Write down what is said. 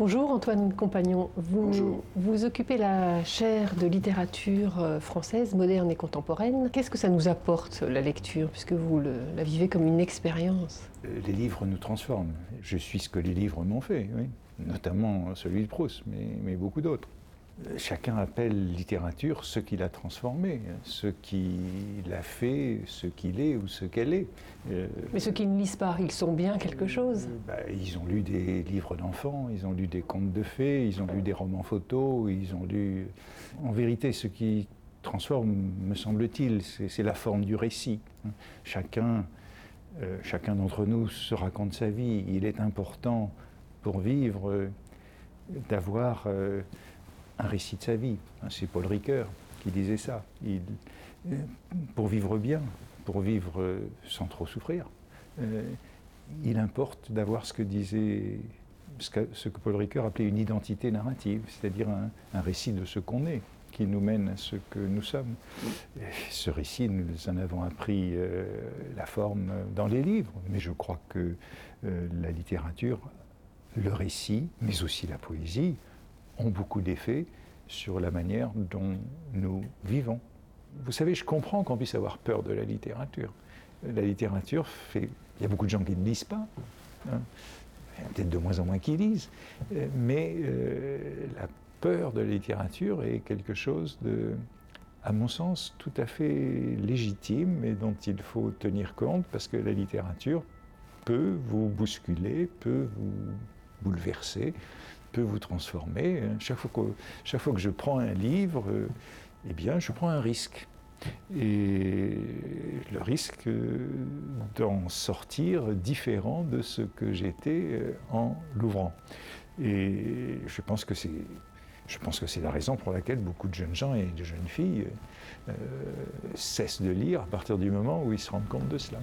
Bonjour Antoine Compagnon, vous, Bonjour. vous occupez la chaire de littérature euh, française moderne et contemporaine. Qu'est-ce que ça nous apporte la lecture puisque vous le- la vivez comme une expérience? Euh, Les livres nous transforment. Je suis ce que les livres m'ont fait, oui. notamment celui de Proust, mais, mais beaucoup d'autres. Euh, Chacun appelle littérature ce qu'il a transformé, ce qu'il a fait, ce qu'il est ou ce qu'elle est. Euh, Mais ceux qui ne lisent pas, ils sont bien quelque chose. bah, ils ont lu des livres d'enfants, ils ont lu des contes de fées, ils ont lu des romans photos, ils ont lu... En vérité, ce qui transforme, me semble-t-il, c'est la forme du récit. Chacun, euh, chacun d'entre nous se raconte sa vie. Il est important pour vivre euh, d'avoir euh, un récit de sa vie. C'est Paul Ricoeur qui disait ça. Euh, pour vivre bien, pour vivre euh, sans trop souffrir, euh, il importe d'avoir ce que disait, ce que, Paul Ricoeur appelait une identité narrative, c'est-à-dire un, récit de ce qu'on est, qui nous mène à ce que nous sommes. Ce récit, nous en avons appris la forme dans les livres, mais je crois que la littérature, le récit, mais aussi la poésie, ont beaucoup d'effets sur la manière dont nous vivons. Vous savez, je comprends qu'on puisse avoir peur de la littérature. La littérature fait... Il y a beaucoup de gens qui ne lisent pas. hein. Il y a peut-être de moins en moins qui lisent. Euh, Mais euh, la peur de la littérature est quelque chose de, à mon sens, tout à fait légitime et dont il faut tenir compte parce que la littérature peut vous bousculer, peut vous bouleverser, peut vous transformer. Chaque fois que, chaque fois que je prends un livre, euh, eh bien, je prends un risque. Et le risque euh, d'en sortir différent de ce que j'étais euh, en l'ouvrant. Et je pense que c'est je pense que c'est la raison pour laquelle beaucoup de jeunes gens et de jeunes filles cessent de lire à partir du moment où ils se rendent compte de cela.